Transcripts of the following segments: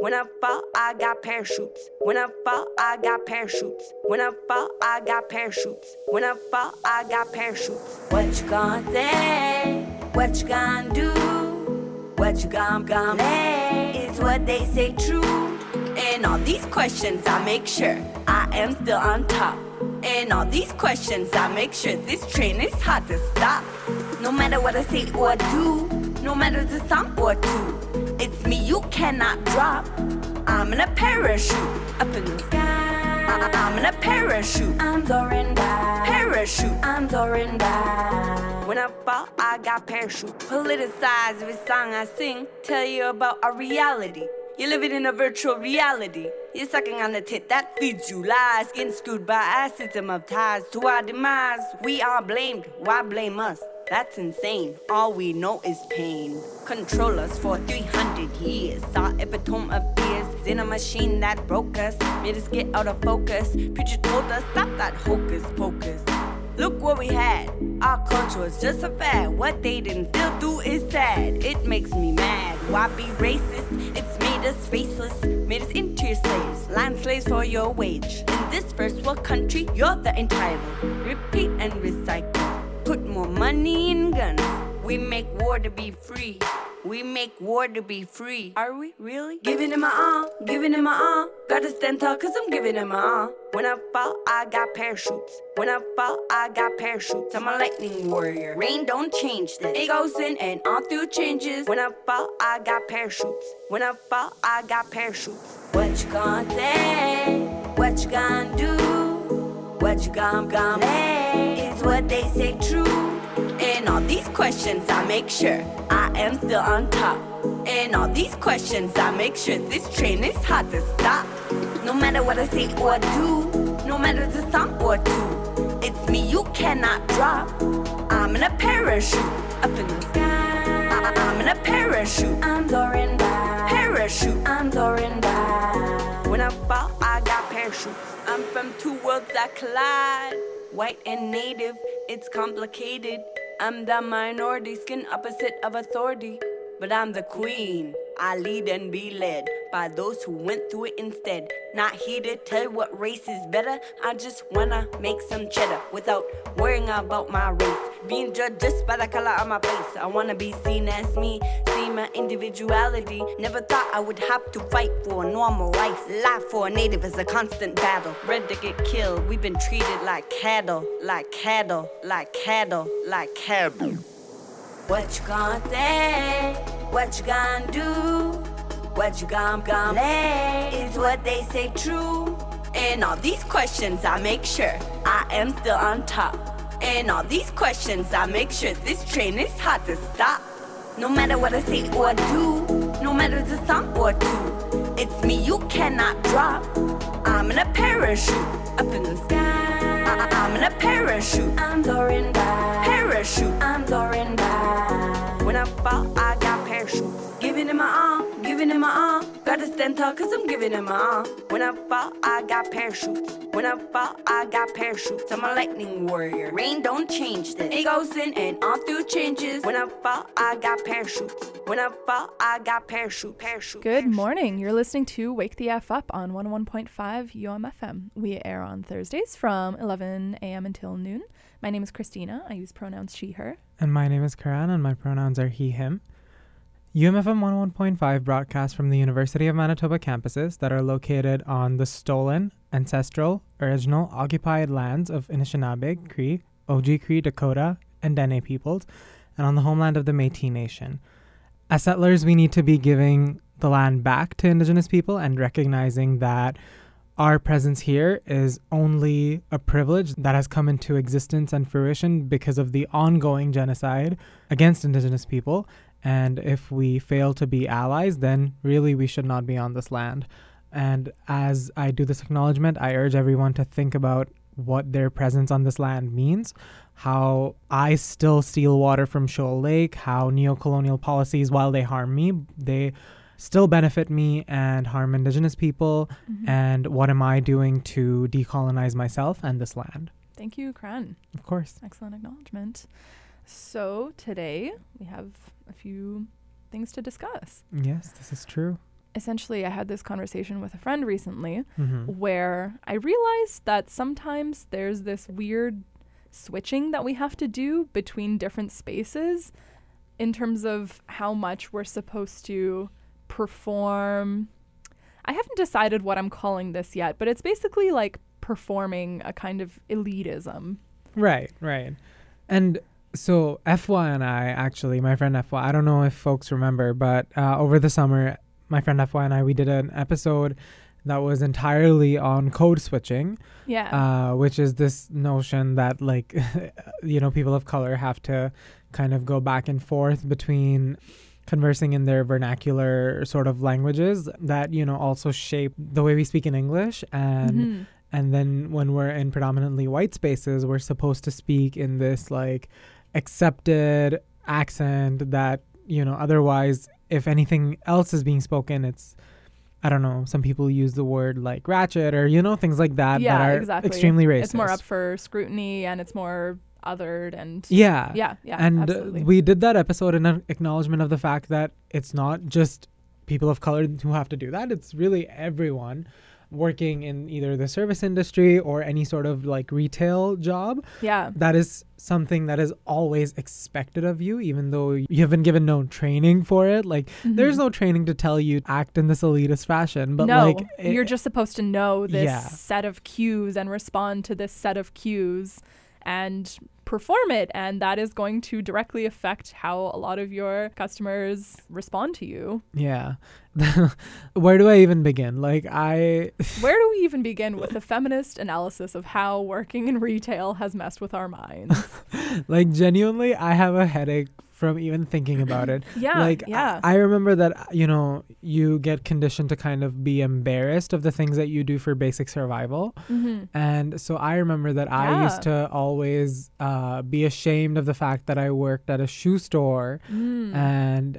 When I fall, I got parachutes. When I fall, I got parachutes. When I fall, I got parachutes. When I fall, I got parachutes. What you gonna say? What you gonna do? What you gonna gonna say? Is what they say true? In all these questions, I make sure I am still on top. In all these questions, I make sure this train is hard to stop. No matter what I say or do, no matter the song or two, it's me cannot drop. I'm in a parachute up in the sky. I- I'm in a parachute. I'm soaring by. Parachute. I'm soaring by. When I fall, I got parachute. Politicize every song I sing. Tell you about our reality. You're living in a virtual reality. You're sucking on the tit that feeds you lies. Getting screwed by a system of ties to our demise. We are blamed. Why blame us? That's insane. All we know is pain. Control us for 300 years. Our epitome of fears in a machine that broke us. Made us get out of focus. Preacher told us, stop that hocus pocus. Look what we had. Our culture just a fad. What they didn't still do is sad. It makes me mad. Why be racist? It's made us faceless, made us into your slaves, land slaves for your wage. In this first world country, you're the entitled. Repeat and recycle. Put more money in guns. We make war to be free. We make war to be free. Are we really? Giving it my all, giving it my all. Gotta stand tall cause I'm giving it my all. When I fall, I got parachutes. When I fall, I got parachutes. I'm a lightning warrior. Rain don't change this. It goes in and all through changes. When I fall, I got parachutes. When I fall, I got parachutes. What you gonna say? What you gonna do? What you gonna gonna say? What they say true? In all these questions, I make sure I am still on top. In all these questions, I make sure this train is hard to stop. No matter what I say or do, no matter the song or two, it's me you cannot drop. I'm in a parachute up in the sky. I- I'm in a parachute. I'm soaring by. Parachute. I'm soaring by. When I fall, I got parachutes. I'm from two worlds that collide. White and native, it's complicated. I'm the minority, skin opposite of authority. But I'm the queen. I lead and be led by those who went through it instead. Not here to tell you what race is better. I just wanna make some cheddar without worrying about my race. Being judged just by the color of my face. I wanna be seen as me, see my individuality. Never thought I would have to fight for a normal life. Life for a native is a constant battle. Bred to get killed, we've been treated like cattle, like cattle, like cattle, like cattle. What you gonna say? What you gonna do? What you gonna gonna? Is what they say true? In all these questions, I make sure I am still on top. In all these questions, I make sure this train is hard to stop. No matter what I say or do, no matter the song or two, it's me you cannot drop. I'm in a parachute up in the sky. I- I'm in a parachute. I'm soaring by. Parachute. I'm soaring by. When I fall, I got parachutes. Giving it my all, giving it my all. Gotta stand tall cause I'm giving it my all. When I fall, I got parachutes. When I fall, I got parachutes. I'm a lightning warrior. Rain don't change this. It goes in and all through changes. When I fall, I got parachutes. When I fall, I got parachute. Parachute. Good parachute. morning. You're listening to Wake the F Up on 101.5 UMFM. We air on Thursdays from 11 a.m. until noon. My name is Christina. I use pronouns she, her. And my name is Karan, and my pronouns are he, him. UMFM 101.5 broadcasts from the University of Manitoba campuses that are located on the stolen, ancestral, original, occupied lands of Anishinaabe, Cree, Oji-Cree, Dakota, and Dene peoples, and on the homeland of the Métis Nation. As settlers, we need to be giving the land back to Indigenous people and recognizing that our presence here is only a privilege that has come into existence and fruition because of the ongoing genocide against Indigenous people. And if we fail to be allies, then really we should not be on this land. And as I do this acknowledgement, I urge everyone to think about what their presence on this land means, how I still steal water from Shoal Lake, how neocolonial policies, while they harm me, they still benefit me and harm Indigenous people, mm-hmm. and what am I doing to decolonize myself and this land? Thank you, Karan. Of course. Excellent acknowledgement. So today we have a few things to discuss. Yes, this is true. essentially, I had this conversation with a friend recently Mhm. where I realized that sometimes there's this weird switching that we have to do between different spaces in terms of how much we're supposed to perform. I haven't decided what I'm calling this yet, but it's basically like performing a kind of elitism. Right, right. And so FY and I actually, my friend FY, I don't know if folks remember, but uh, over the summer, my friend FY and I, we did an episode that was entirely on code switching, Yeah. uh, which is this notion that like, you know, people of color have to kind of go back and forth between conversing in their vernacular sort of languages that you know also shape the way we speak in english and Mhm. and then when we're in predominantly white spaces we're supposed to speak in this like accepted accent that you know otherwise if anything else is being spoken it's i don't know some people use the word like ratchet or you know things like that yeah, that are exactly. extremely racist It's more up for scrutiny and it's more othered and yeah yeah, yeah, and uh, absolutely. we did that episode in an acknowledgement of the fact that it's not just people of color who have to do that it's really everyone working in either the service industry or any sort of like retail job yeah, that is something that is always expected of you even though you have been given no training for it like there's Mhm. no training to tell you to act in this elitist fashion but no, like it- you're just supposed to know this Yeah. set of cues and respond to this set of cues and perform it and that is going to directly affect how a lot of your customers respond to you. yeah where do i even begin like i Where do we even begin with a feminist analysis of how working in retail has messed with our minds? like genuinely i have a headache from even thinking about it Yeah, like I- yeah. I, remember that you know you get conditioned to kind of be embarrassed of the things that you do for basic survival mm-hmm. and so i remember that i used to always uh, be ashamed of the fact that i worked at a shoe store Mm. and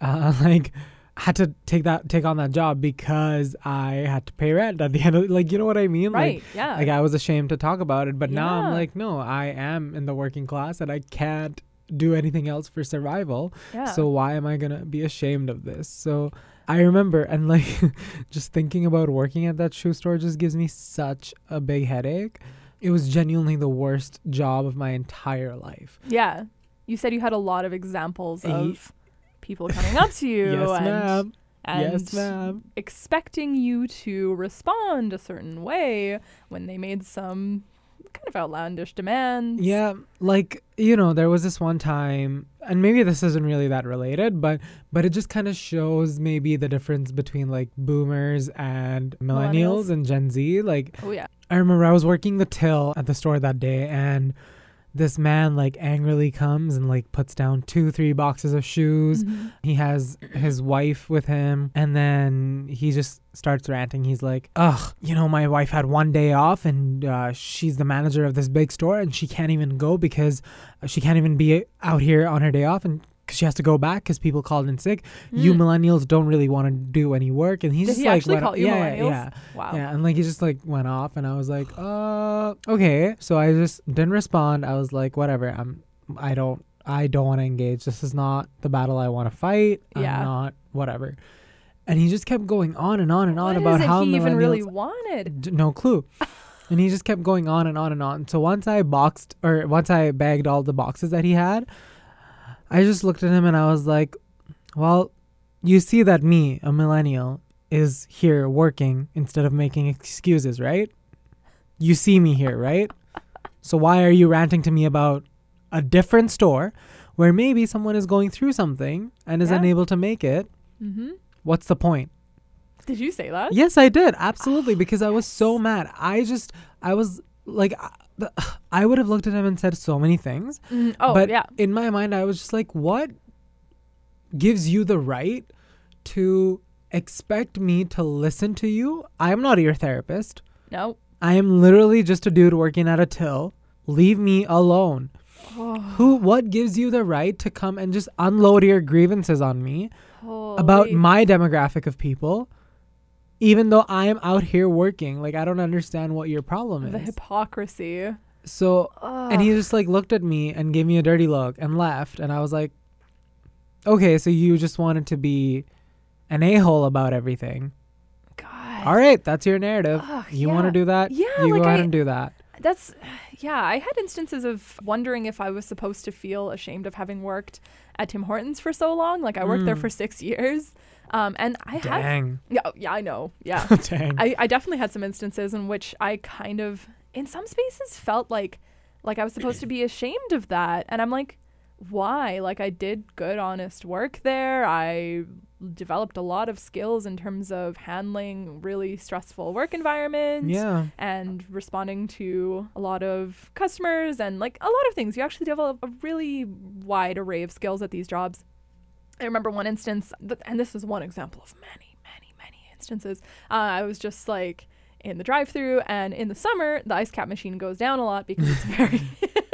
uh, like had to take that take on that job because i had to pay rent at the end of like you know what i mean right. like yeah. like I was ashamed to talk about it, but now I'm like, no, I am in the working class and I can't do anything else for survival. yeah. So why am I gonna be ashamed of this? So I remember and like just thinking about working at that shoe store just gives me such a big headache. It was genuinely the worst job of my entire life. Yeah. You said you had a lot of examples of people coming up to you yes, and, ma'am. and yes, ma'am. expecting you to respond a certain way when they made some kind of outlandish demands. Yeah, like you know, there was this one time, and maybe this isn't really that related, but but it just kind of shows maybe the difference between like boomers and millennials, Millennials. and Gen Z. Like Oh yeah. I remember I was working the till at the store that day, and this man like angrily comes and like puts down two, three boxes of shoes. Mhm. He has his wife with him, and then he just starts ranting. He's like, "Ugh, you know, my wife had one day off, and uh, she's the manager of this big store, and she can't even go because she can't even be out here on her day off, and 'cause she has to go back because people called in sick. You Mm. millennials don't really want to do any work." And he's Did just he like, actually call you yeah, millennials? yeah, Wow. yeah, and like he just like went off, and I was like, "Uh, okay." So I just didn't respond. I was like, "Whatever. I'm. I don't. I don't want to engage. This is not the battle I want to fight. Yeah. I'm not. Whatever." And he just kept going on and on and on What about how he even really wanted? D- no clue. and he just kept going on and on and on. So once I boxed or once I bagged all the boxes that he had, I just looked at him and I was like, "Well, you see that me, a millennial, is here working instead of making excuses, right? You see me here, right? So why are you ranting to me about a different store where maybe someone is going through something and is Yeah. unable to make it? Mm-hmm. What's the point?" Did you say that? Yes, I did. Absolutely. Because I was so mad. I just, I was like, the- I would have looked at him and said so many things. Mm, oh but yeah. in my mind, I was just like, what gives you the right to expect me to listen to you? I am not your therapist. No. I am literally just a dude working at a till. Leave me alone. Who, what gives you the right to come and just unload your grievances on me? about my demographic of people even though I am out here working. Like I don't understand what your problem is. the hypocrisy. so and he just like looked at me and gave me a dirty look and left and I was like okay, so you just wanted to be an a-hole about everything. God. All right, that's your narrative. Ugh, you want to do that? Yeah, you like go ahead I- and do that. That's yeah, I had instances of wondering if I was supposed to feel ashamed of having worked at Tim Hortons for so long. Like I worked there Mm. for 6 years. Um and I have Yeah, oh, yeah, I know. Yeah. Dang. I, I definitely had some instances in which I kind of in some spaces felt like like I was supposed to be ashamed of that and I'm like why like I did good honest work there I developed a lot of skills in terms of handling really stressful work environments yeah. and responding to a lot of customers and like a lot of things you actually develop a really wide array of skills at these jobs I remember one instance, and this is one example of many, many, many instances. Uh, I was just like in the drive-through, and in the summer, the ice cap machine goes down a lot because it's very,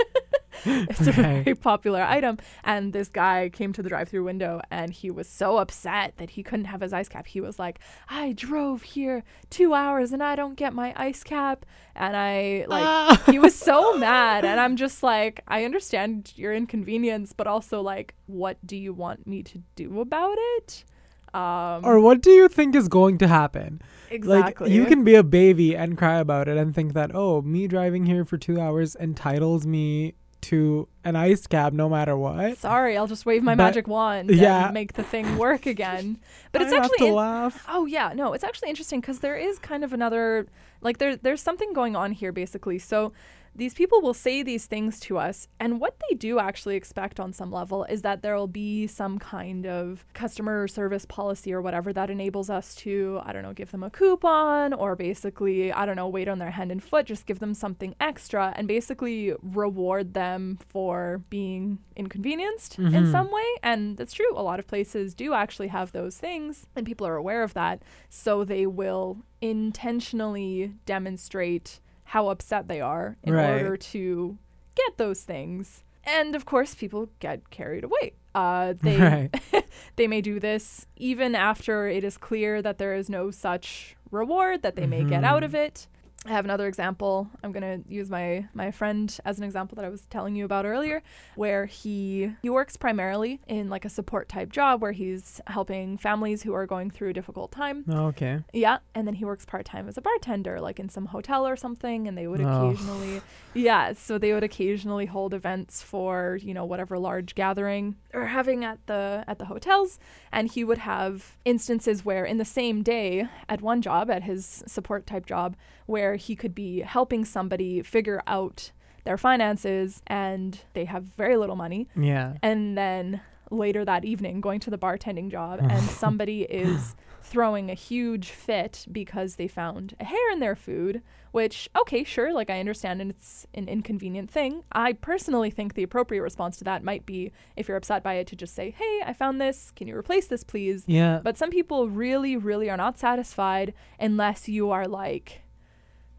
it's a very popular item. And this guy came to the drive-through window, and he was so upset that he couldn't have his ice cap. He was like, "I drove here two hours, and I don't get my ice cap." And I like he was so mad and i'm just like i understand your inconvenience but also like what do you want me to do about it um or what do you think is going to happen? exactly Like you can be a baby and cry about it and think that oh, me driving here for 2 hours entitles me to an ice cap no matter what. sorry i'll just wave my But- magic wand yeah. and make the thing work again but it's I have actually to in- laugh. Oh yeah, no, it's actually interesting because there is kind of another like there there's something going on here basically. So these people will say these things to us and what they do actually expect on some level is that there will be some kind of customer service policy or whatever that enables us to I don't know give them a coupon or basically I don't know wait on their hand and foot just give them something extra and basically reward them for being inconvenienced in Mhm. some way. And that's true. A lot of places do actually have those things and people are aware of that. So they will intentionally demonstrate how upset they are in Right. order to get those things and of course people get carried away uh, they Right. they may do this even after it is clear that there is no such reward that they may get out of it. I have another example. I'm gonna use my my friend as an example that I was telling you about earlier, where he he works primarily in like a support type job where he's helping families who are going through a difficult time. Oh, okay. Yeah, and then he works part time as a bartender, like in some hotel or something, and they would Oh. occasionally, yeah, so they would occasionally hold events for you know whatever large gathering or having at the at the hotels, and he would have instances where in the same day at one job at his support type job where he could be helping somebody figure out their finances and they have very little money Yeah. and then later that evening going to the bartending job and somebody is throwing a huge fit because they found a hair in their food which okay sure like i understand and it's an inconvenient thing i personally think the appropriate response to that might be if you're upset by it to just say hey i found this can you replace this please Yeah. but some people really, really are not satisfied unless you are like,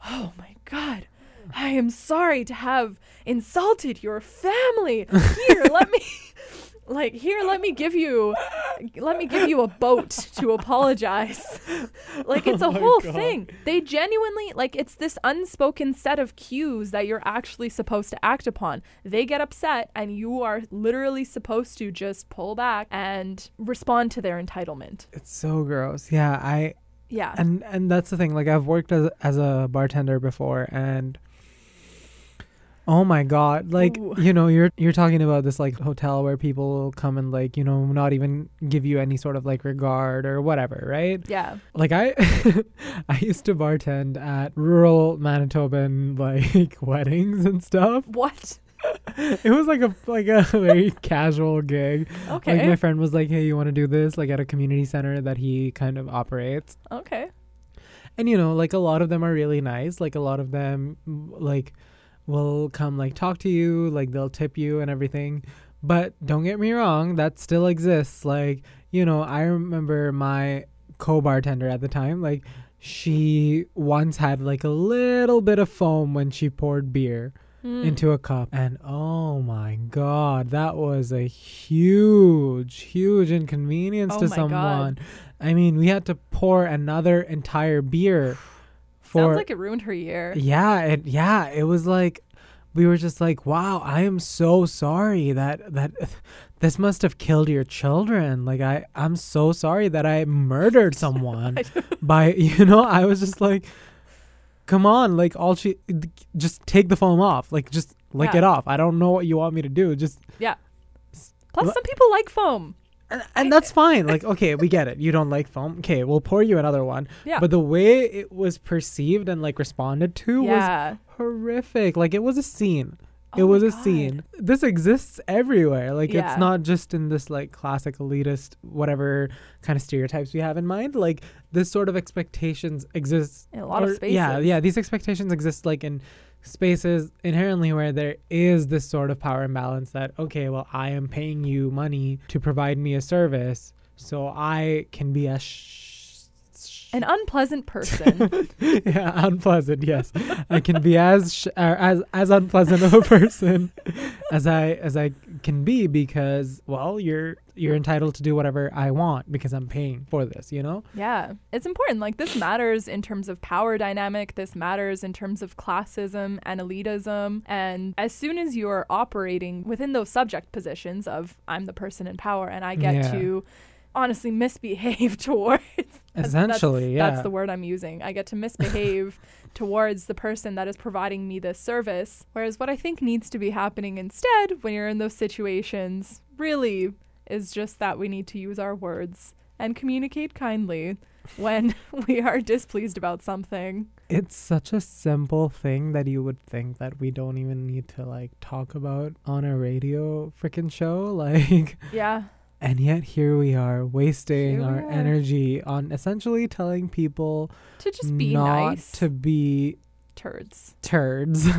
oh my God, I am sorry to have insulted your family. Here, let me. Like here, let me give you, let me give you a boat to apologize. Like it's a Oh my whole God. thing. They genuinely like it's this unspoken set of cues that you're actually supposed to act upon. They get upset, and you are literally supposed to just pull back and respond to their entitlement. it's so gross. Yeah, I Yeah. and and that's the thing like i've worked as as a bartender before and oh my god like Ooh. you know you're you're talking about this like hotel where people come and like you know not even give you any sort of like regard or whatever right yeah. like i i used to bartend at rural manitoban like weddings and stuff What? It was like a like a very casual gig. Okay. like my friend was like hey you want to do this? Like at a community center that he kind of operates. Okay. and you know like a lot of them are really nice. Like a lot of them like will come like talk to you like they'll tip you and everything. But don't get me wrong that still exists. Like you know i remember my co-bartender at the time like she once had like a little bit of foam when she poured beer Hmm. into a cup and oh my god that was a huge huge inconvenience Oh to my God. someone i mean we had to pour another entire beer for Sounds like it ruined her year. yeah it yeah it was like we were just like wow i am so sorry that that this must have killed your children. Like I I'm so sorry that I murdered someone by you know, I was just like come on, like all she just take the foam off. Like just lick Yeah. it off. I don't know what you want me to do. Just yeah. Plus, Wha- some people like foam. and, and that's fine. Like okay, we get it. You don't like foam. Okay, we'll pour you another one. Yeah. But the way it was perceived and like responded to was horrific. Like it was a scene. Oh it was a God. scene. This exists everywhere. Like Yeah. it's not just in this like classic elitist whatever kind of stereotypes we have in mind. Like this sort of expectations exists In a lot of or- Yeah, spaces. yeah. These expectations exist like in spaces inherently where there is this sort of power imbalance that okay, well, I am paying you money to provide me a service, so I can be a sh- An unpleasant person. yeah, unpleasant. Yes, I can be as sh- uh, as as unpleasant of a person as I as I can be because well, you're you're entitled to do whatever I want because I'm paying for this. You know. Yeah, it's important. Like, this matters in terms of power dynamic. This matters in terms of classism and elitism. And as soon as you're operating within those subject positions of I'm the person in power and I get Yeah. to honestly misbehave towards that's- that's- Essentially, yeah. That's the word I'm using. I get to misbehave towards the person that is providing me this service. Whereas what I think needs to be happening instead when you're in those situations really is just that we need to use our words and communicate kindly when we are displeased about something. It's such a simple thing that you would think that we don't even need to like talk about on a radio freaking show. Like, Yeah. And yet here we are wasting we our are. energy on essentially telling people To just be not nice to be turds. turds.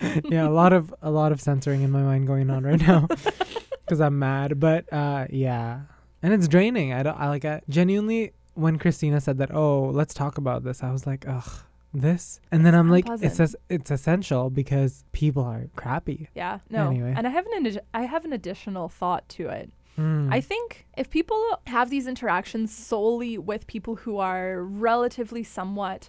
yeah, a lot of a lot of censoring in my mind going on right now because I'm mad. But uh, yeah, and it's draining. I don't. I like. I genuinely when Christina said that, oh, let's talk about this. I was like, ugh, this. And then I'm like, it's unpleasant. es- it's essential because people are crappy. Yeah. No. Anyway. And I have an addi- I have an additional thought to it. Mm. I think if people have these interactions solely with people who are relatively somewhat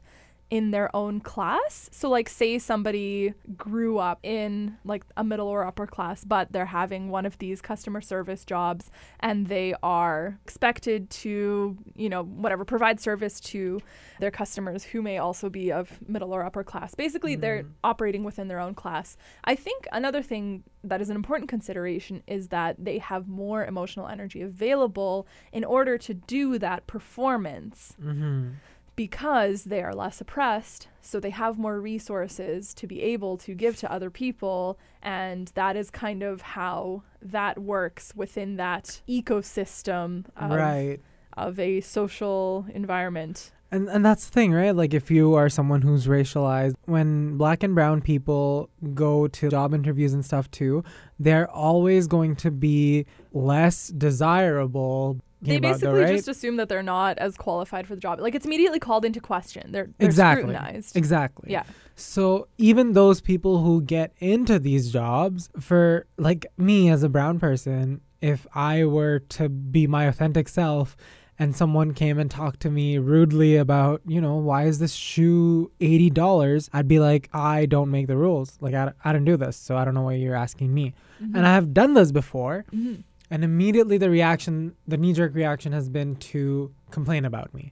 in their own class, so like say somebody grew up in like a middle or upper class, but they're having one of these customer service jobs and they are expected to, you know, whatever, provide service to their customers who may also be of middle or upper class. Basically, they're operating within their own class. I think another thing that is an important consideration is that they have more emotional energy available in order to do that performance Mhm. Because they are less oppressed. So they have more resources to be able to give to other people. And that is kind of how that works within that ecosystem of, right. of a social environment. And and that's the thing, right? Like if you are someone who's racialized, when black and brown people go to job interviews and stuff too, they're always going to be less desirable. They basically though, right? just assume that they're not as qualified for the job. Like it's immediately called into question. They're, they're exactly scrutinized. exactly. Yeah. So even those people who get into these jobs, for like me as a brown person, if I were to be my authentic self and someone came and talked to me rudely about, you know, why is this shoe $80? I'd be like, I don't make the rules. Like, I, I don't do this. So I don't know why you're asking me. And I have done this before. Mhm. And immediately the reaction, the knee jerk reaction has been to complain about me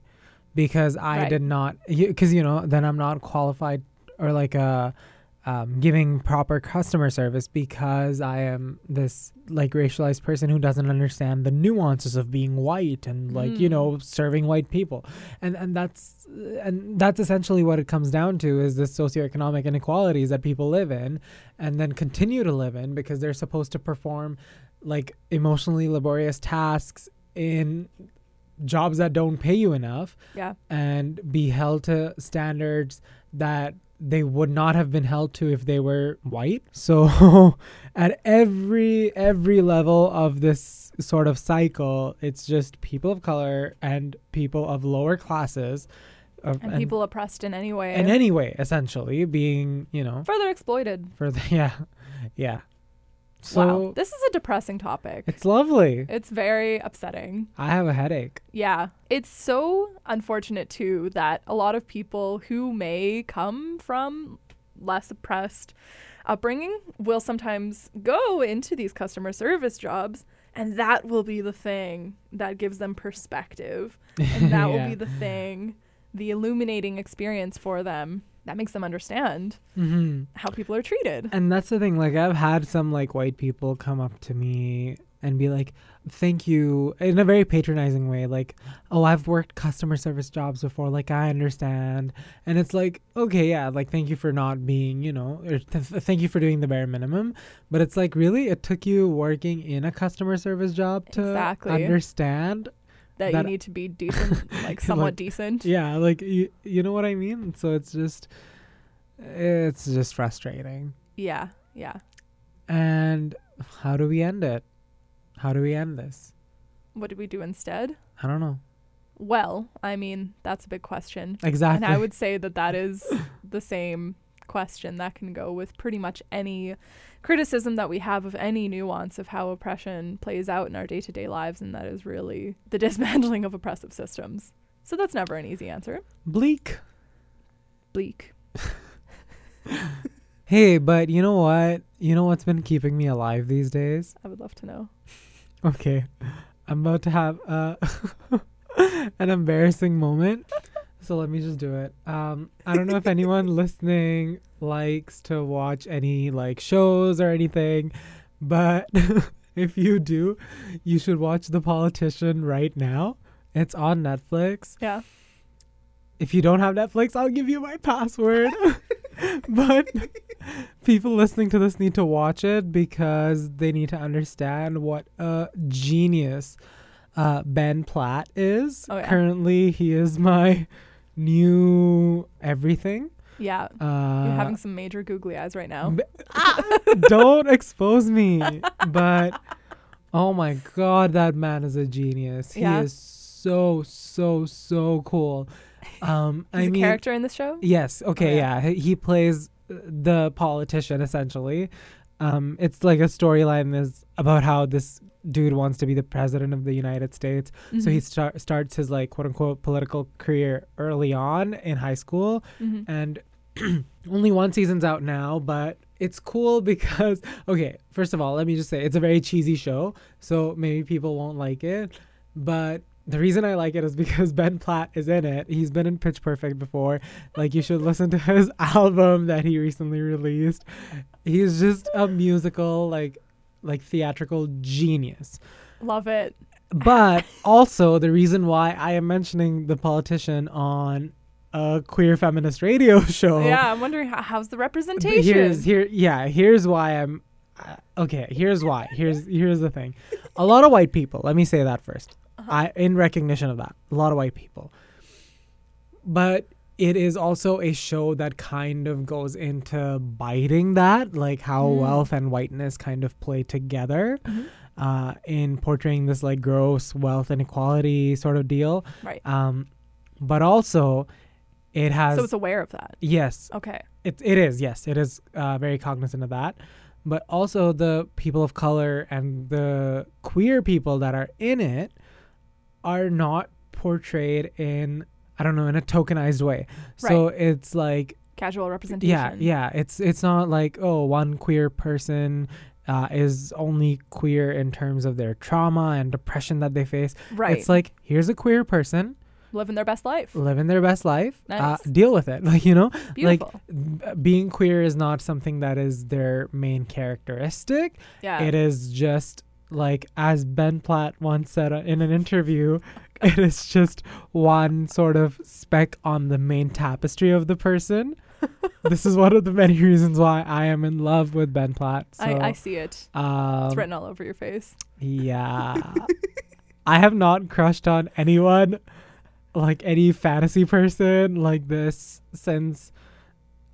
because I Right. did not, because, you know, then I'm not qualified or like uh, um, giving proper customer service because I am this like racialized person who doesn't understand the nuances of being white and like, you Mm. know, serving white people. And, and that's, and that's essentially what it comes down to is the socioeconomic inequalities that people live in and then continue to live in because they're supposed to perform like emotionally laborious tasks in jobs that don't pay you enough Yeah. and be held to standards that they would not have been held to if they were white so at every every level of this sort of cycle it's just people of color and people of lower classes uh, of, And people oppressed in any way. in any way essentially being you know further exploited. further yeah yeah so wow. This is a depressing topic. it's lovely It's very upsetting. i have a headache Yeah. It's so unfortunate, too, that a lot of people who may come from less oppressed upbringing will sometimes go into these customer service jobs And that will be the thing that gives them perspective. And that will be the thing, the illuminating experience for them that makes them understand hmm how people are treated. And that's the thing. Like, I've had some like white people come up to me and be like, "Thank you," in a very patronizing way. Like, "Oh, I've worked customer service jobs before. Like, I understand." And it's like, okay, yeah, like, thank you for not being, you know, or th- thank you for doing the bare minimum. But it's like, really, it took you working in a customer service job to Exactly. understand. That, that- you need to be decent, like somewhat Like, decent. Yeah, like you, you know what I mean. So it's just, it's just frustrating. Yeah. Yeah. And how do we end it? How do we end this? What did we do instead? I don't know. Well, I mean, that's a big question. Exactly. And I would say that that is the same question that can go with pretty much any criticism that we have of any nuance of how oppression plays out in our day to day lives, and that is really the dismantling of oppressive systems. So that's never an easy answer. bleak. Bleak. Hey, but you know what? You know what's been keeping me alive these days? I would love to know. Okay. I'm about to have uh, an embarrassing moment. So let me just do it. Um, I don't know if anyone listening likes to watch any like shows or anything, but if you do, you should watch The Politician right now. It's on Netflix. Yeah. If you don't have Netflix, I'll give you my password. but people listening to this need to watch it because they need to understand what a genius uh, Ben Platt is. Oh, yeah. Currently, he is my new everything. Yeah. Uh, You're having some major googly eyes right now. b- don't expose me. But oh my god, that man is a genius. He Yeah. is so so so cool. Um, He's I a mean, character in the show? Yes. Okay. yeah. yeah. He, he plays uh, the politician essentially. Um, it's like a storyline is about how this dude wants to be the president of the United States. So he Mhm. start, starts his like quote unquote political career early on in high school, Mhm. and only one season's out now, but it's cool because okay, first of all, let me just say it's a very cheesy show, so maybe people won't like it, but the reason I like it is because Ben Platt is in it. He's been in Pitch Perfect before. Like you should listen to his album that he recently released. He's just a musical like like theatrical genius. Love it. But also the reason why I am mentioning the politician on a queer feminist radio show. Yeah, I'm wondering how, how's the representation? Here's here yeah, here's why I'm uh, okay, here's why. Here's here's the thing. A lot of white people, let me say that 1st Uh-huh. I in recognition of that. A lot of white people. But it is also a show that kind of goes into biting that, like how Mm. wealth and whiteness kind of play together Mhm. uh, in portraying this like gross wealth inequality sort of deal. Right. Um, but also, it has So it's aware of that. yes, Okay. it it is yes, it is uh, very cognizant of that. But also the people of color and the queer people that are in it are not portrayed in I don't know in a tokenized way. So it's like Casual representation. yeah, yeah. It's it's not like oh one queer person uh, is only queer in terms of their trauma and depression that they face. Right. It's like here's a queer person living their best life. living their best life. Nice. Uh, deal with it, like you know, Beautiful. b- being queer is not something that is their main characteristic. yeah. It is just like as Ben Platt once said uh, in an interview, it is just one sort of speck on the main tapestry of the person. this is one of the many reasons why I am in love with Ben Platt. So, I, I see it. um, It's written all over your face. yeah. I have not crushed on anyone, like any fantasy person like this since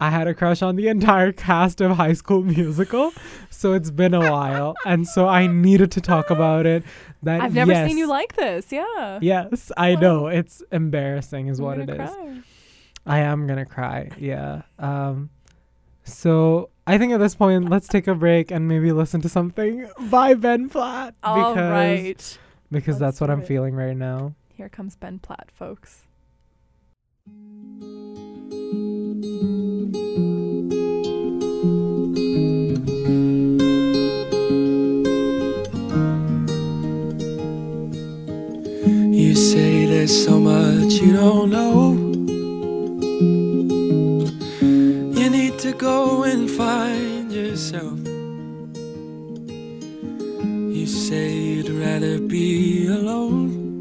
I had a crush on the entire cast of High School Musical. So it's been a while. And so I needed to talk about it. That I've never yes, seen you like this. Yeah. Yes, I know. It's embarrassing is I'm what it gonna is. I am gonna cry. Yeah. Um so I think at this point let's take a break and maybe listen to something by Ben Platt. All because right. because Let's that's what I'm it. feeling right now. Here comes Ben Platt, folks. There's so much you don't know. You need to go and find yourself. You say you'd rather be alone.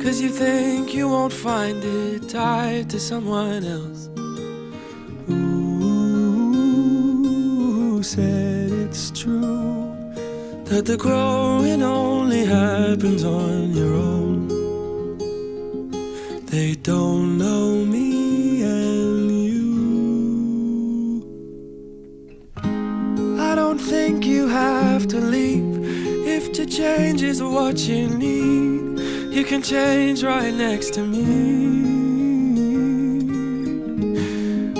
Cause you think you won't find it tied to someone else. Ooh, say that the growing only happens on your own? They don't know me and you. I don't think you have to leave if to change is what you need. You can change right next to me.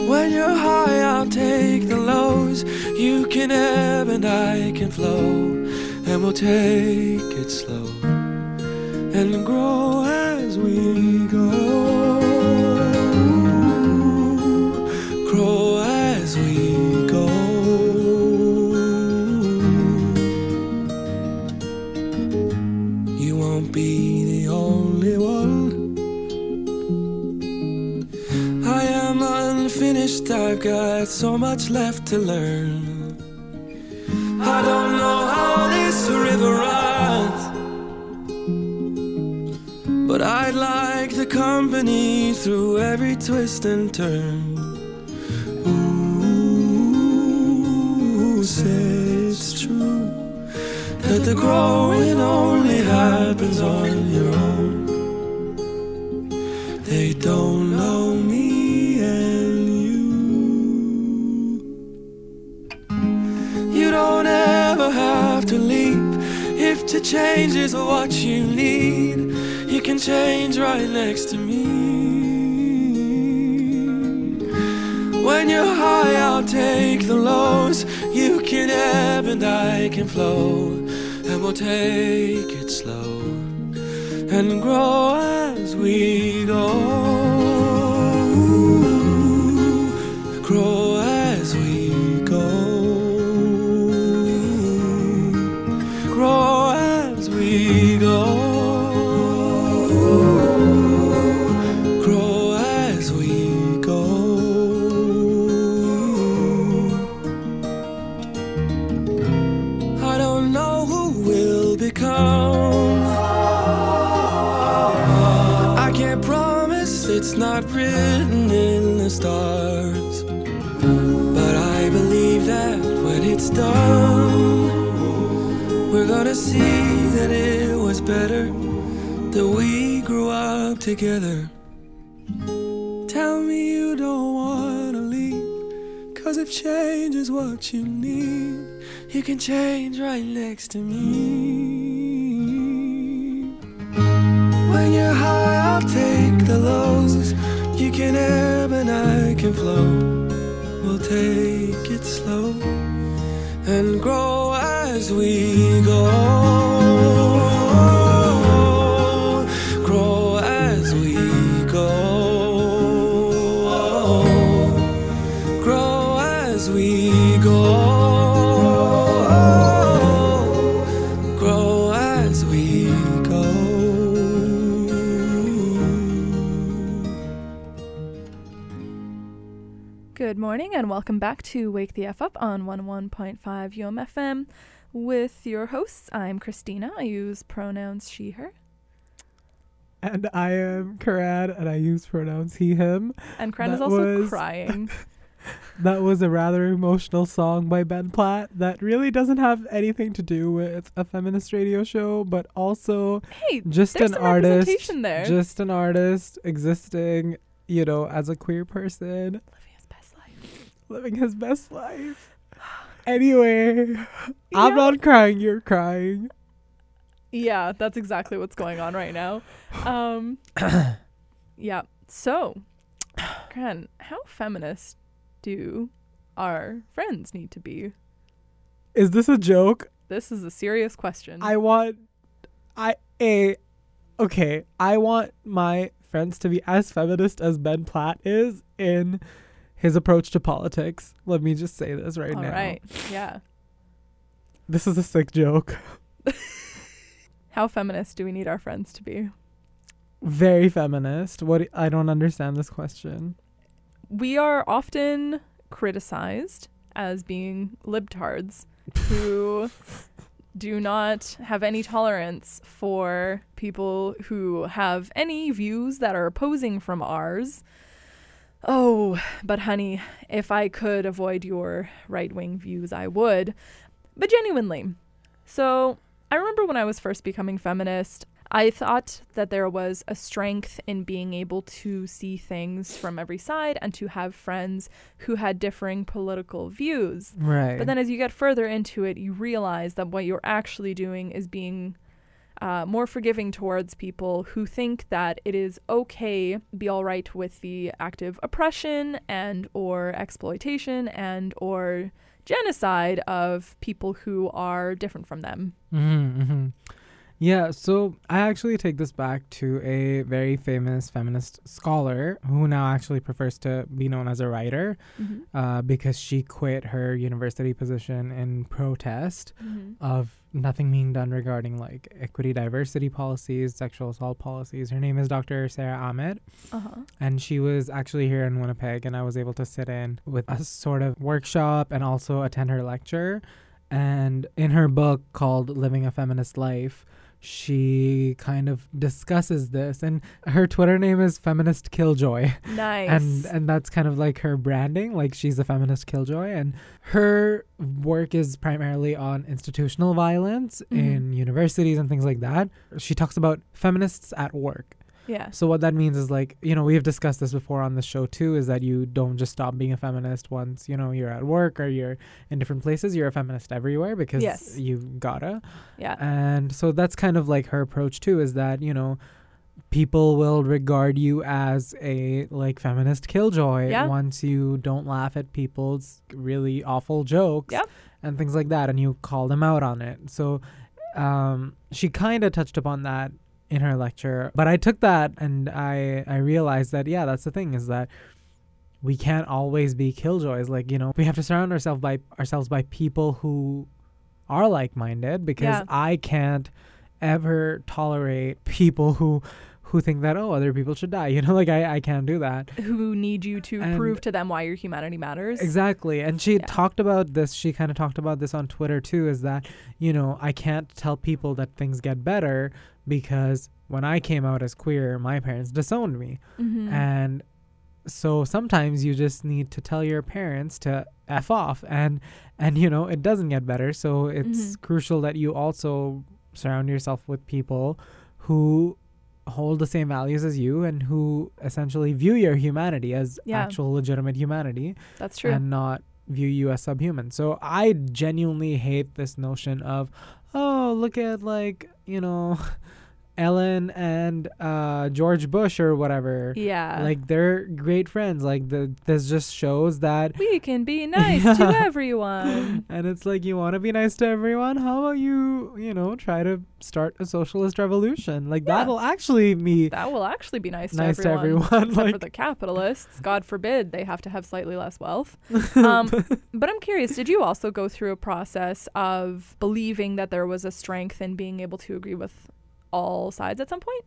When you're high, I'll take the lows. You can ebb and I can flow, and we'll take it slow and grow as we go. Grow as we go. You won't be the only one. I am unfinished, I've got so much left to learn. Runs. But I'd like the company through every twist and turn. Ooh, say it's true that the growing only happens on your own. They don't know to change is what you need. You can change right next to me. When you're high, I'll take the lows. You can ebb and I can flow, and we'll take it slow and grow as we go. See that it was better that we grew up together. Tell me you don't wanna leave. Cause if change is what you need, you can change right next to me. When you're high, I'll take the lows. You can ebb and I can flow. We'll take it slow and grow as we go. Grow as we go. Grow as we go. Grow as we go. Good morning and welcome back to Wake the F Up on 11.5 UMFM with your hosts. I'm Christina. I use pronouns she, her. And I am Karan, and I use pronouns he, him. And Karan is also was- crying. That was a rather emotional song by Ben Platt that really doesn't have anything to do with a feminist radio show, but also hey, just an artist, there. just an artist existing, you know, as a queer person, Living his best life. living his best life. Anyway, Yeah. I'm not crying, you're crying. Yeah, that's exactly what's going on right now. Um, yeah. So, Karan, how feminist do our friends need to be? Is this a joke? This is a serious question. I want I a okay, I want my friends to be as feminist as Ben Platt is in his approach to politics. Let me just say this right All now. right. Yeah. This is a sick joke. How feminist do we need our friends to be? Very feminist. What I don't understand this question. we are often criticized as being libtards who do not have any tolerance for people who have any views that are opposing from ours. Oh, but honey, if I could avoid your right wing views, I would. But genuinely. So, I remember when I was first becoming feminist, I thought that there was a strength in being able to see things from every side and to have friends who had differing political views. Right. But then as you get further into it, you realize that what you're actually doing is being uh, more forgiving towards people who think that it is okay be all right with the active oppression and or exploitation and or genocide of people who are different from them. Mm-hmm, mm-hmm. Yeah, so I actually take this back to a very famous feminist scholar who now actually prefers to be known as a writer Mm-hmm. uh, because she quit her university position in protest Mm-hmm. of nothing being done regarding like equity, diversity policies, sexual assault policies. Her name is Dr. Sara Ahmed, Uh-huh. and she was actually here in Winnipeg, and I was able to sit in with a sort of workshop and also attend her lecture. And in her book called Living a Feminist Life, she kind of discusses this and her twitter name is feminist killjoy Nice. and and that's kind of like her branding like she's a feminist killjoy and her work is primarily on institutional violence Mhm. in universities and things like that she talks about feminists at work yeah. so what that means is like you know we have discussed this before on the show too is that you don't just stop being a feminist once you know you're at work or you're in different places you're a feminist everywhere because Yes. you gotta Yeah. and so that's kind of like her approach too is that, you know, people will regard you as a like feminist killjoy Yeah. once you don't laugh at people's really awful jokes Yep. and things like that and you call them out on it. So um she kind of touched upon that in her lecture, but I took that and I I realized that yeah, that's the thing is that we can't always be killjoys like, you know, we have to surround ourselves by ourselves by people who are like-minded because Yeah. I can't ever tolerate people who who think that oh other people should die you know like I, I can't do that Who need you to And- prove to them why your humanity matters. exactly and she Yeah. talked about this she kind of talked about this on twitter too is that you know i can't tell people that things get better because when i came out as queer my parents disowned me Mhm. and so sometimes you just need to tell your parents to f off and and you know it doesn't get better so it's Mhm. crucial that you also surround yourself with people who hold the same values as you and who essentially view your humanity as Yeah. actual legitimate humanity That's true. and not view you as subhuman. So I genuinely hate this notion of, oh, look at like, you know, Ellen and uh, George Bush or whatever. yeah. Like they're great friends. Like the this just shows that we can be nice to everyone. and it's like you want to be nice to everyone. How about you, you know, try to start a socialist revolution? Like Yeah. that'll actually be That will actually be nice, nice to to everyone. everyone. Except for the capitalists. God forbid they have to have slightly less wealth. Um, but I'm curious, did you also go through a process of believing that there was a strength in being able to agree with all sides at some point?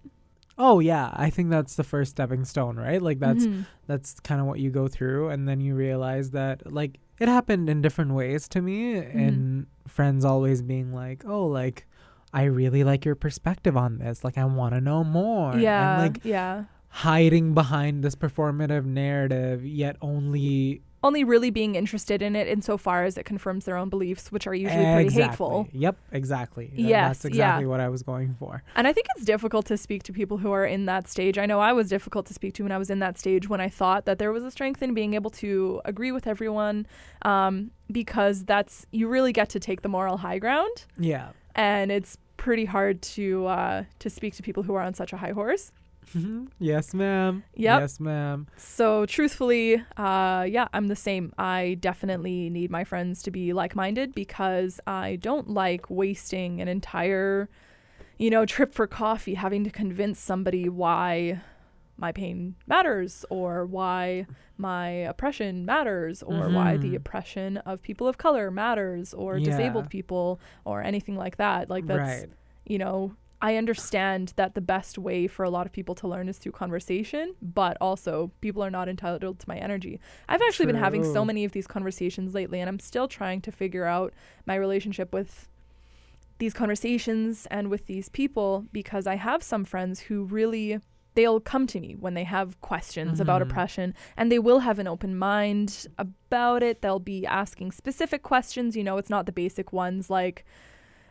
oh yeah, I think that's the first stepping stone, right? Like that's Mhm. that's kind of what you go through and then you realize that like it happened in different ways to me Mm-hmm. and friends always being like oh like i really like your perspective on this like i want to know more yeah. and like yeah. hiding behind this performative narrative yet only Only really being interested in it insofar as it confirms their own beliefs, which are usually pretty exactly. hateful. yep exactly Yes, that's exactly yeah. what i was going for And I think it's difficult to speak to people who are in that stage. I know I was difficult to speak to when I was in that stage when I thought that there was a strength in being able to agree with everyone um, because that's, you really get to take the moral high ground. yeah And it's pretty hard to uh, to speak to people who are on such a high horse. yes ma'am Yep. yes ma'am So truthfully, uh, yeah, I'm the same. I definitely need my friends to be like-minded because I don't like wasting an entire, you know, trip for coffee having to convince somebody why my pain matters or why my oppression matters or why the Mhm. oppression of people of color matters or Yeah. disabled people or anything like that. Like that's right you know, I understand that the best way for a lot of people to learn is through conversation, but also people are not entitled to my energy. I've actually been having so many of these conversations lately, and I'm still trying to figure out my relationship with these conversations and with these people because I have some friends who really they'll come to me when they have questions about Mhm. oppression and they will have an open mind about it. They'll be asking specific questions, you know, it's not the basic ones like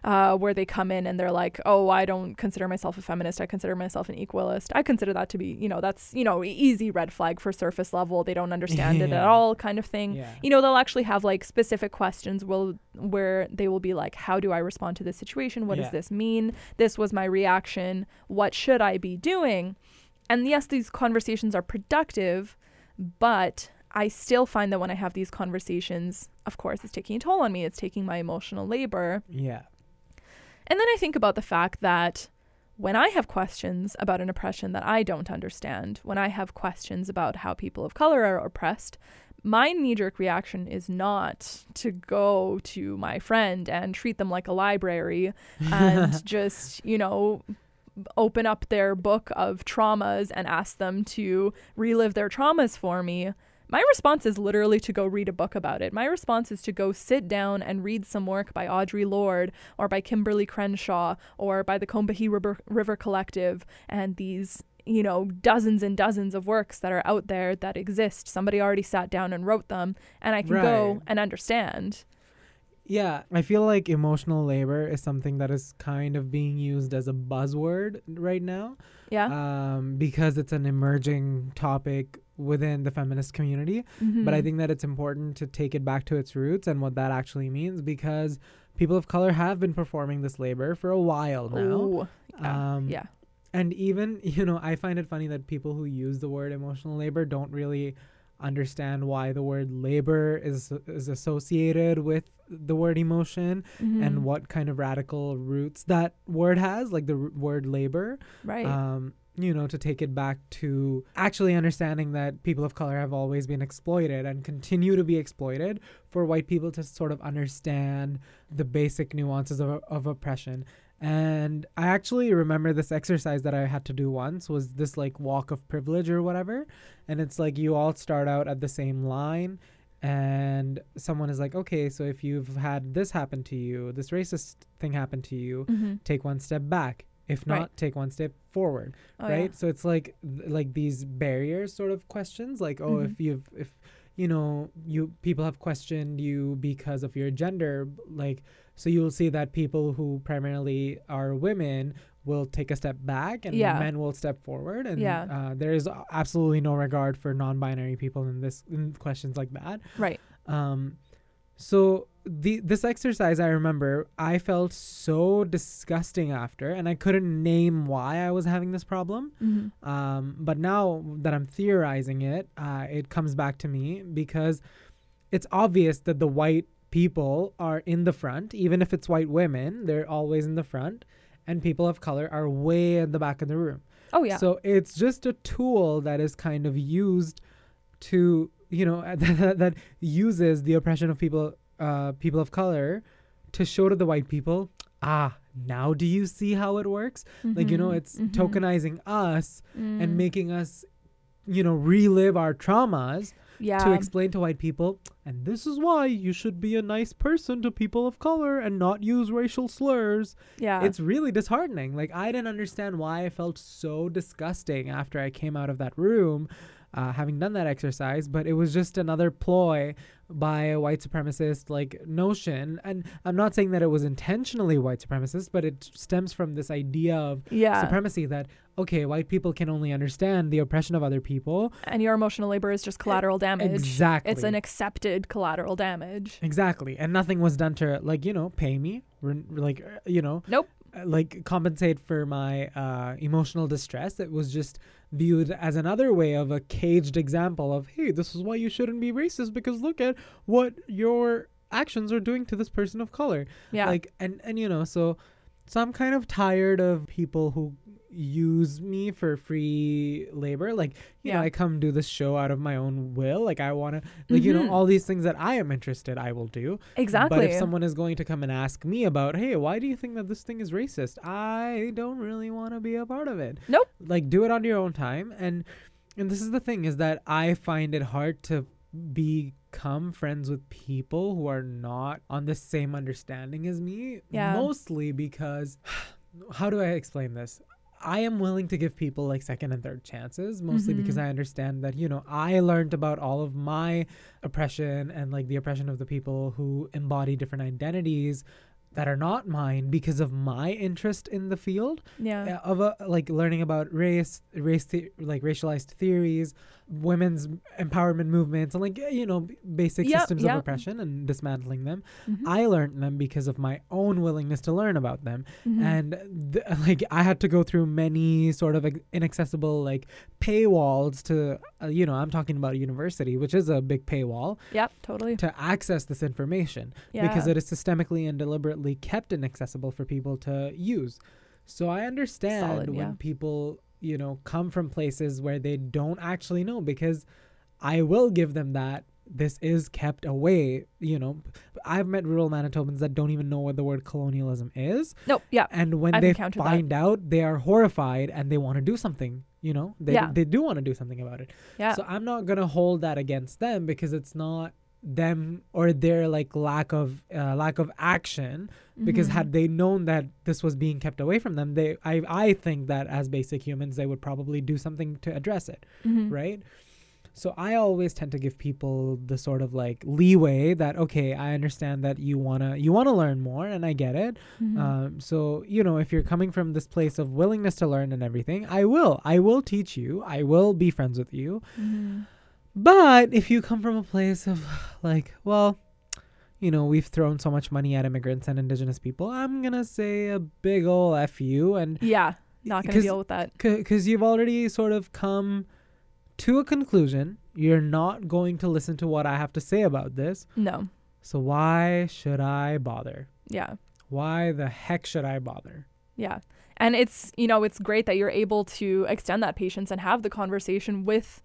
uh, where they come in and they're like, "Oh, I don't consider myself a feminist. I consider myself an equalist." I consider that to be, you know, that's you know, easy red flag for surface level. They don't understand it at all, kind of thing Yeah. you know they'll actually have like specific questions will where they will be like how do i respond to this situation what Yeah. does this mean this was my reaction what should i be doing and yes these conversations are productive but i still find that when i have these conversations of course it's taking a toll on me it's taking my emotional labor Yeah. And then I think about the fact that when I have questions about an oppression that I don't understand, when I have questions about how people of color are oppressed, my knee jerk reaction is not to go to my friend and treat them like a library and just, you know, open up their book of traumas and ask them to relive their traumas for me. My response is literally to go read a book about it. My response is to go sit down and read some work by Audre Lorde or by Kimberly Crenshaw or by the Combahee River, River Collective and these, you know, dozens and dozens of works that are out there that exist. Somebody already sat down and wrote them, and I can Right. go and understand. Yeah, I feel like emotional labor is something that is kind of being used as a buzzword right now. Yeah. Um, because it's an emerging topic within the feminist community. But I Mhm. think that it's important to take it back to its roots and what that actually means because people of color have been performing this labor for a while now. Ooh, yeah. Um, yeah. And even, you know, I find it funny that people who use the word emotional labor don't really understand why the word labor is is associated with the word emotion Mhm. and what kind of radical roots that word has, like the r- word labor. right. Um, you know, to take it back to actually understanding that people of color have always been exploited and continue to be exploited for white people to sort of understand the basic nuances of, of oppression. And I actually remember this exercise that I had to do once was this like walk of privilege or whatever. And it's like you all start out at the same line and someone is like, okay, so if you've had this happen to you, this racist thing happen to you, Mhm. take one step back. If not, Right. take one step forward. Oh, right? yeah. So it's like th- like these barriers sort of questions like oh if Mhm. you've if you know you people have questioned you because of your gender like so you'll see that people who primarily are women will take a step back and Yeah. men will step forward and Yeah. uh, there is absolutely no regard for non-binary people in this in questions like that Right. um, so the this exercise I remember I felt so disgusting after, and I couldn't name why I was having this problem. Mhm. Um, but now that I'm theorizing it, uh, it comes back to me because it's obvious that the white people are in the front, even if it's white women, they're always in the front, and people of color are way in the back of the room. Oh yeah. So it's just a tool that is kind of used to, you know, that, that uses the oppression of people, uh, people of color, to show to the white people, ah, now do you see how it works? Like you know, Mhm, it's mhm. tokenizing us Mm, and making us, you know, relive our traumas yeah. to explain to white people, and this is why you should be a nice person to people of color and not use racial slurs yeah. it's really disheartening. Like I didn't understand why I felt so disgusting after I came out of that room, uh, having done that exercise. But it was just another ploy by a white supremacist like notion. And I'm not saying that it was intentionally white supremacist, but it stems from this idea of yeah. supremacy that okay, white people can only understand the oppression of other people. and your emotional labor is just collateral damage. Exactly. It's an accepted collateral damage. Exactly, and nothing was done to like you know pay me, like you know Nope. Uh, like compensate for my uh, emotional distress. It was just viewed as another way of a caged example of, hey, this is why you shouldn't be racist because look at what your actions are doing to this person of color. Yeah. Like and and you know so So I'm kind of tired of people who use me for free labor. Like, you know, Yeah. I come do this show out of my own will. Like, I want to, like, you know, Mhm. all these things that I am interested, I will do. Exactly. But if someone is going to come and ask me about, hey, why do you think that this thing is racist? I don't really want to be a part of it. Nope. Like, do it on your own time. And and this is the thing is that I find it hard to become friends with people who are not on the same understanding as me. Yeah. Mostly because, how do I explain this? I am willing to give people like second and third chances, mostly because Mhm. I understand that, you know, I learned about all of my oppression and like the oppression of the people who embody different identities that are not mine because of my interest in the field yeah. uh, of a, like learning about race race the, like racialized theories women's empowerment movements and like you know basic Yep, systems yep. of oppression and dismantling them Mhm. i learned them because of my own willingness to learn about them Mhm. and th- like i had to go through many sort of inaccessible like paywalls to uh, you know i'm talking about a university which is a big paywall Yep, totally. to access this information Yeah. because it is systemically and deliberately kept inaccessible for people to use. So I understand Solid, when yeah. people, you know, come from places where they don't actually know because I will give them that this is kept away, you know. I've met rural Manitobans that don't even know what the word colonialism is Nope. Yeah. and when I've they encountered that. find out they are horrified and they want to do something, you know. They Yeah. they do want to do something about it. Yeah. So I'm not gonna hold that against them because it's not them or their like lack of uh, lack of action. Because Mhm. had they known that this was being kept away from them, they I I think that as basic humans they would probably do something to address it, Mhm. right? So I always tend to give people the sort of like leeway that okay, I understand that you wanna you wanna learn more, and I get it. Mhm. Um, so you know, if you're coming from this place of willingness to learn and everything, I will. I will teach you. I will be friends with you. But if you come from a place of like, well, you know, we've thrown so much money at immigrants and indigenous people, I'm gonna say a big ol' f you, and Yeah. Not going to deal with that. because you've already sort of come to a conclusion, you're not going to listen to what I have to say about this. No. So why should I bother? Yeah. Why the heck should I bother? Yeah. And it's, you know, it's great that you're able to extend that patience and have the conversation with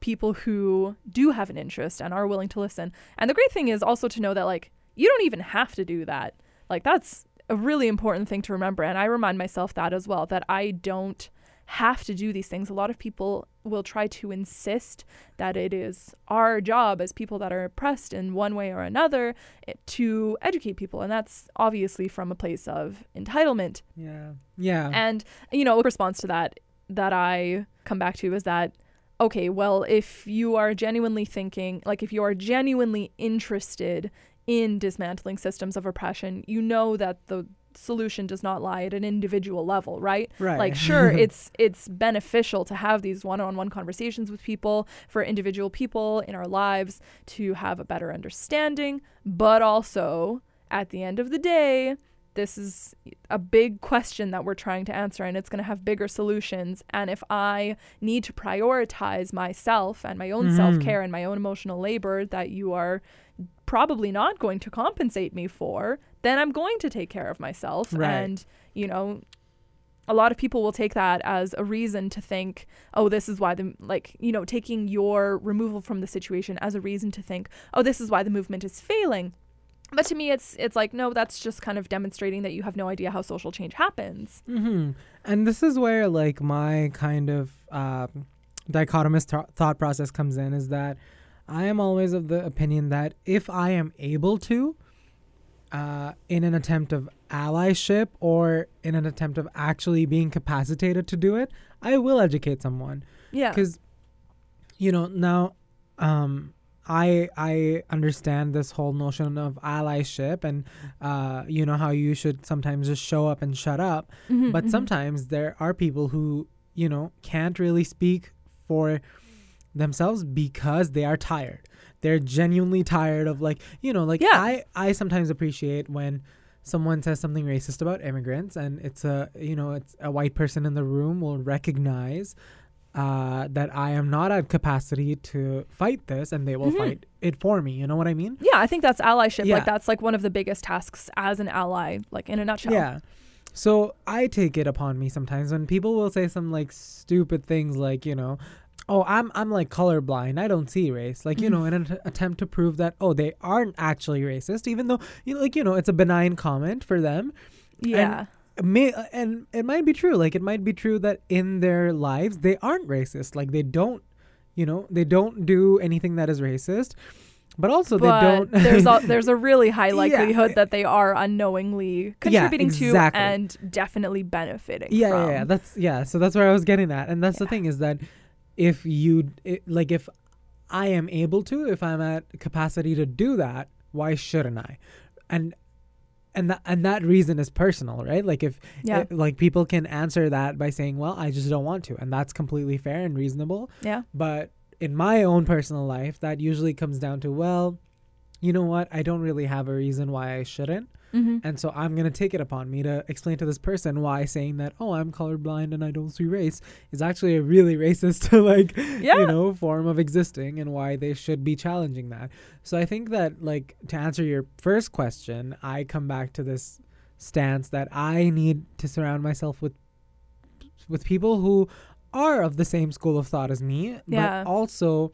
people who do have an interest and are willing to listen. And the great thing is also to know that, like, you don't even have to do that. Like, that's a really important thing to remember. And I remind myself that as well, that I don't have to do these things. A lot of people will try to insist that it is our job as people that are oppressed in one way or another eh, to educate people. And that's obviously from a place of entitlement. Yeah. Yeah. And you know, a response to that that I come back to is that okay, well, if you are genuinely thinking, like if you are genuinely interested in dismantling systems of oppression, you know that the solution does not lie at an individual level, right? right. Like sure, it's it's beneficial to have these one-on-one conversations with people for individual people in our lives to have a better understanding, but also at the end of the day, this is a big question that we're trying to answer and it's going to have bigger solutions and if I need to prioritize myself and my own Mhm. self-care and my own emotional labor that you are probably not going to compensate me for, then I'm going to take care of myself Right. and you know a lot of people will take that as a reason to think, oh, this is why the like, you know, taking your removal from the situation as a reason to think, oh, this is why the movement is failing. But to me, it's it's like no, that's just kind of demonstrating that you have no idea how social change happens. hmm And this is where like my kind of um, dichotomous th- thought process comes in is that I am always of the opinion that if I am able to, uh, in an attempt of allyship or in an attempt of actually being capacitated to do it, I will educate someone. Yeah, because you know now um i i understand this whole notion of allyship and uh you know how you should sometimes just show up and shut up Mhm, but mhm. sometimes there are people who you know can't really speak for themselves because they are tired they're genuinely tired of like you know like Yeah. i i sometimes appreciate when someone says something racist about immigrants and it's a you know it's a white person in the room will recognize uh, that I am not at capacity to fight this, and they will Mhm. fight it for me. You know what I mean? yeah, I think that's allyship. Yeah. Like that's like one of the biggest tasks as an ally, like in a nutshell. Yeah. So I take it upon me sometimes when people will say some like stupid things like, you know, oh, I'm I'm like colorblind. I don't see race. Like, you know, in an att- attempt to prove that oh, they aren't actually racist even though you know like, you know, it's a benign comment for them. Yeah. May uh, and it might be true. Like it might be true that in their lives they aren't racist. Like they don't, you know, they don't do anything that is racist. But also but they don't there's a there's a really high Yeah. likelihood that eh, they are unknowingly contributing exactly. to and definitely benefiting yeah, from. yeah, yeah. That's yeah. So that's where I was getting at, and that's the thing is that if you it, like, if I am able to, if I'm at capacity to do that, why shouldn't I? And and that and that reason is personal, right? Like if Yeah. it- like people can answer that by saying, "Well, I just don't want to," and that's completely fair and reasonable. yeah. But in my own personal life, that usually comes down to, well, you know what? I don't really have a reason why I shouldn't. Mm-hmm. And so I'm going to take it upon me to explain to this person why saying that, oh, I'm colorblind and I don't see race is actually a really racist, like, Yeah. you know, form of existing and why they should be challenging that. So I think that, like, to answer your first question, I come back to this stance that I need to surround myself with with people who are of the same school of thought as me, Yeah. but also,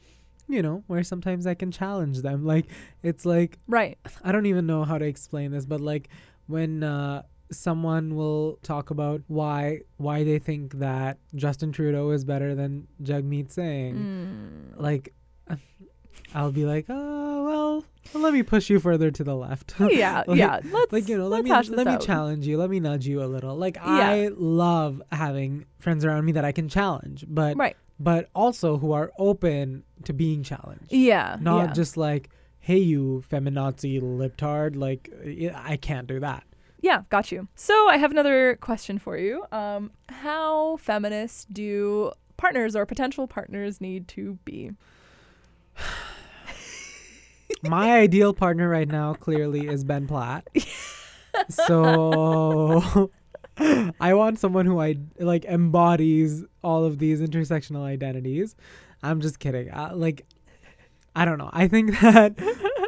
you know, where sometimes I can challenge them. Like, it's like, Right. I don't even know how to explain this, but like when uh, someone will talk about why why they think that Justin Trudeau is better than Jagmeet Singh, Mm. like I'll be like, oh well, well, let me push you further to the left. Yeah, Like- yeah. Let's like you know, let me let me out. challenge you, let me nudge you a little. Like I love having friends around me that I can challenge, but Right. But also who are open to being challenged Yeah. not yeah. just like hey you feminazi libtard like I can't do that Yeah, got you. So I have another question for you. Um, how feminist do partners or potential partners need to be? my ideal partner right now clearly is ben platt so i want someone who i like embodies all of these intersectional identities i'm just kidding uh, like i don't know i think that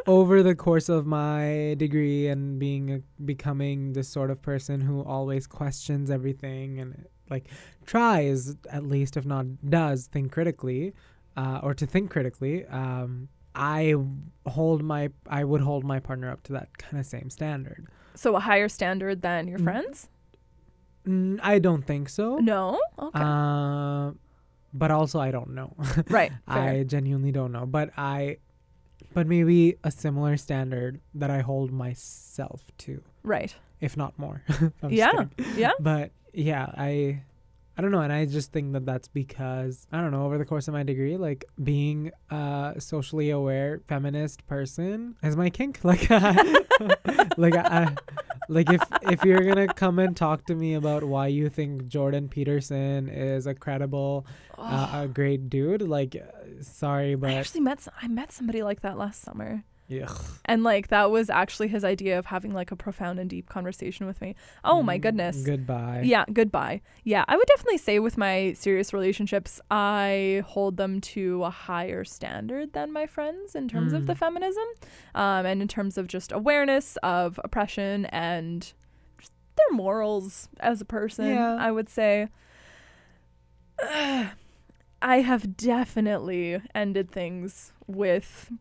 over the course of my degree and being a, becoming this sort of person who always questions everything and like tries at least if not does think critically uh, or to think critically um, i hold my i would hold my partner up to that kind of same standard So a higher standard than your Mm. friends? I don't think so No. Okay. uh, but also i don't know right. I genuinely don't know, but I, but maybe a similar standard that I hold myself to, right. if not more. Yeah. Yeah. But yeah, I, I don't know, and I just think that that's because I don't know. Over the course of my degree, like being a socially aware feminist person is my kink. Like, like I. Like if if you're gonna come and talk to me about why you think Jordan Peterson is a credible uh, a great dude. Like, sorry, but I actually met I met somebody like that last summer. Ugh. And like that was actually his idea of having like a profound and deep conversation with me. Oh my Mm, goodness. Goodbye. Yeah, goodbye. Yeah, I would definitely say with my serious relationships, I hold them to a higher standard than my friends in terms of Mm. the feminism, um, and in terms of just awareness of oppression and their morals as a person. Yeah. I would say. I have definitely ended things with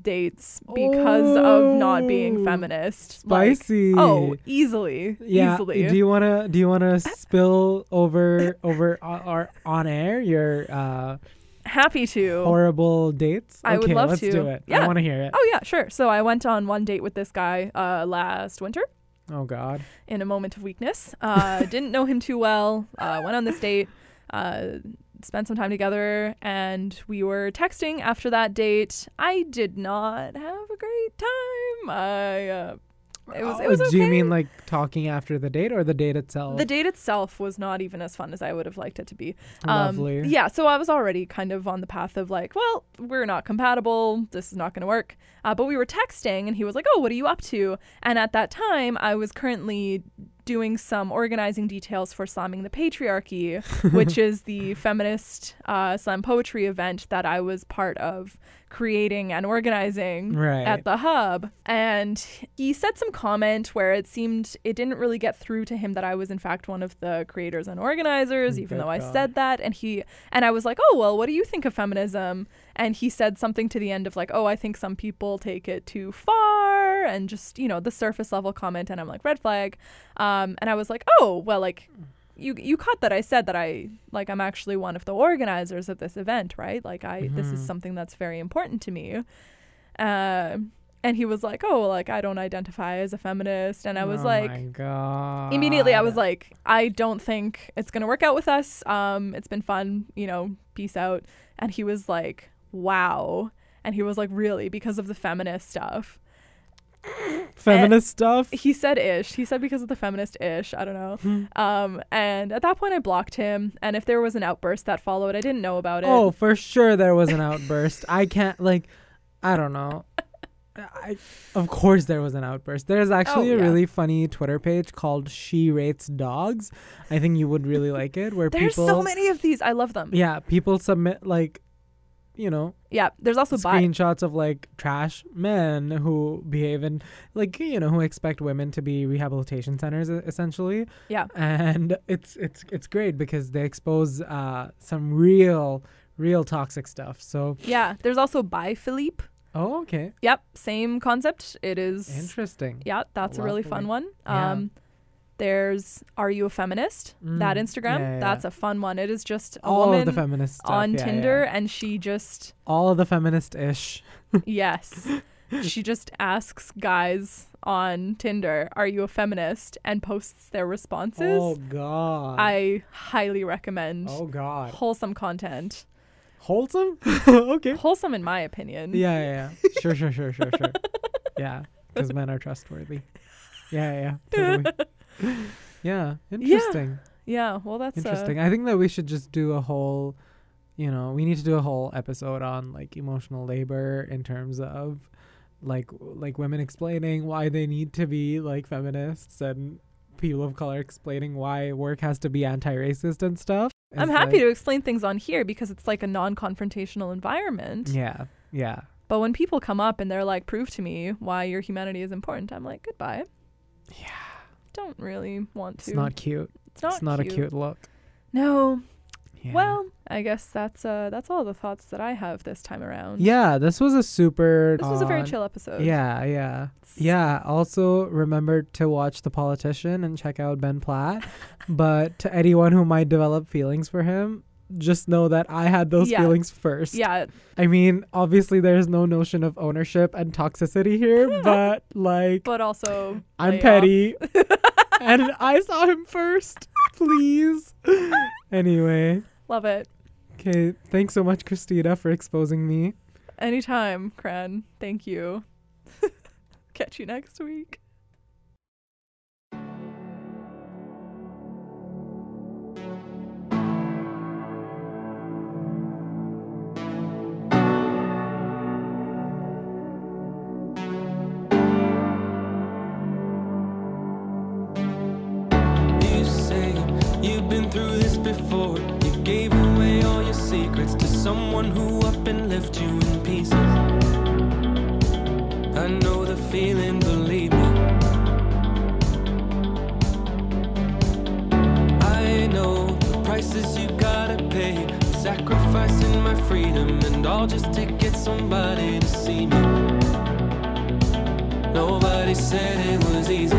dates because of not being Oh, feminist. Like, Spicy. oh, easily, yeah. easily. Do you wanna do you wanna spill over over our on air your uh Happy to. horrible dates? I would okay, love let's to. do it. Yeah. I want to hear it. Oh yeah, sure. So I went on one date with this guy uh, last winter Oh God. in a moment of weakness. Uh, didn't know him too well. Uh, went on this date. Uh, spent some time together, and we were texting after that date. I did not have a great time. I uh, it was it Oh, was Do you mean like talking after the date or the date itself? the date itself was not even as fun as I would have liked it to be. Um, Lovely. yeah, so I was already kind of on the path of like, well, we're not compatible. This is not going to work. Uh, but we were texting, and he was like, "Oh, what are you up to?" And at that time, I was currently doing some organizing details for Slamming the Patriarchy, which is the feminist uh, slam poetry event that I was part of creating and organizing Right. at the hub. And he said some comment where it seemed it didn't really get through to him that I was in fact one of the creators and organizers, even Good though I said that. And he and I was like, oh well, what do you think of feminism? And he said something to the end of like, oh, I think some people take it too far, and just you know the surface level comment. And I'm like, red flag. Um, and I was like, oh well, like you you caught that I said that I like I'm actually one of the organizers of this event, right? Like I this is Mhm. something that's very important to me. Uh, and he was like, "Oh, like I don't identify as a feminist," and I was oh like, my God. immediately I was like, "I don't think it's gonna work out with us. Um, it's been fun, you know, peace out." And he was like, "Wow," and he was like, "Really?" Because of the feminist stuff. feminist stuff. He said ish. He said because of the feminist ish. I don't know. Hmm. Um, and at that point, I blocked him. And if there was an outburst that followed, I didn't know about it. Oh, for sure there was an outburst. I can't like I don't know. I of course there was an outburst. There's actually Oh, a really funny Twitter page called She Rates Dogs. I think you would really like it where There's people so many of these. I love them. Yeah, people submit like you know, Yeah. There's also bi. screenshots of like trash men who behave in like you know who expect women to be rehabilitation centers essentially Yeah. and it's it's it's great because they expose uh some real real toxic stuff so Yeah. There's also Bye Felipe. oh okay Yep. Same concept. It is. interesting Yeah, that's a really fun one. Yeah. There's Are You a Feminist? That Mm, Instagram. yeah, yeah, That's a fun one. It is just a all woman of the feminist stuff, on yeah, Tinder and she just, all of the feminist ish yes, she just asks guys on Tinder, Are you a feminist? and posts their responses. oh god I highly recommend oh god wholesome content. wholesome okay Wholesome, in my opinion. Yeah, yeah, yeah. Sure, sure, sure, sure, sure. Yeah, because men are trustworthy. Yeah, yeah, yeah. Totally. yeah, interesting. Yeah, well, that's uh, interesting. I think that we should just do a whole, you know, we need to do a whole episode on like emotional labor in terms of like like women explaining why they need to be like feminists and people of color explaining why work has to be anti-racist and stuff. I'm happy like- to explain things on here because it's like a non-confrontational environment. Yeah, yeah. But when people come up and they're like, "Prove to me why your humanity is important," I'm like, "Goodbye." Yeah. Don't really want to. It's not cute. It's not, it's not cute. a cute look. No. Yeah. Well, I guess that's uh that's all the thoughts that I have this time around. Yeah, this was a super. This was a very chill episode. Yeah, yeah, yeah. Also, remember to watch The Politician and check out Ben Platt. but to anyone who might develop feelings for him, just know that I had those Yeah. feelings first. Yeah. I mean, obviously, there's no notion of ownership and toxicity here, but like, But also I'm petty, and I saw him first. Please. anyway. Love it. okay. Thanks so much, Christina, for exposing me. Anytime, Karan. Thank you. Catch you next week. Before. You gave away all your secrets to someone who up and left you in pieces. I know the feeling, believe me. I know the prices you gotta pay. Sacrificing my freedom and all just to get somebody to see me. Nobody said it was easy.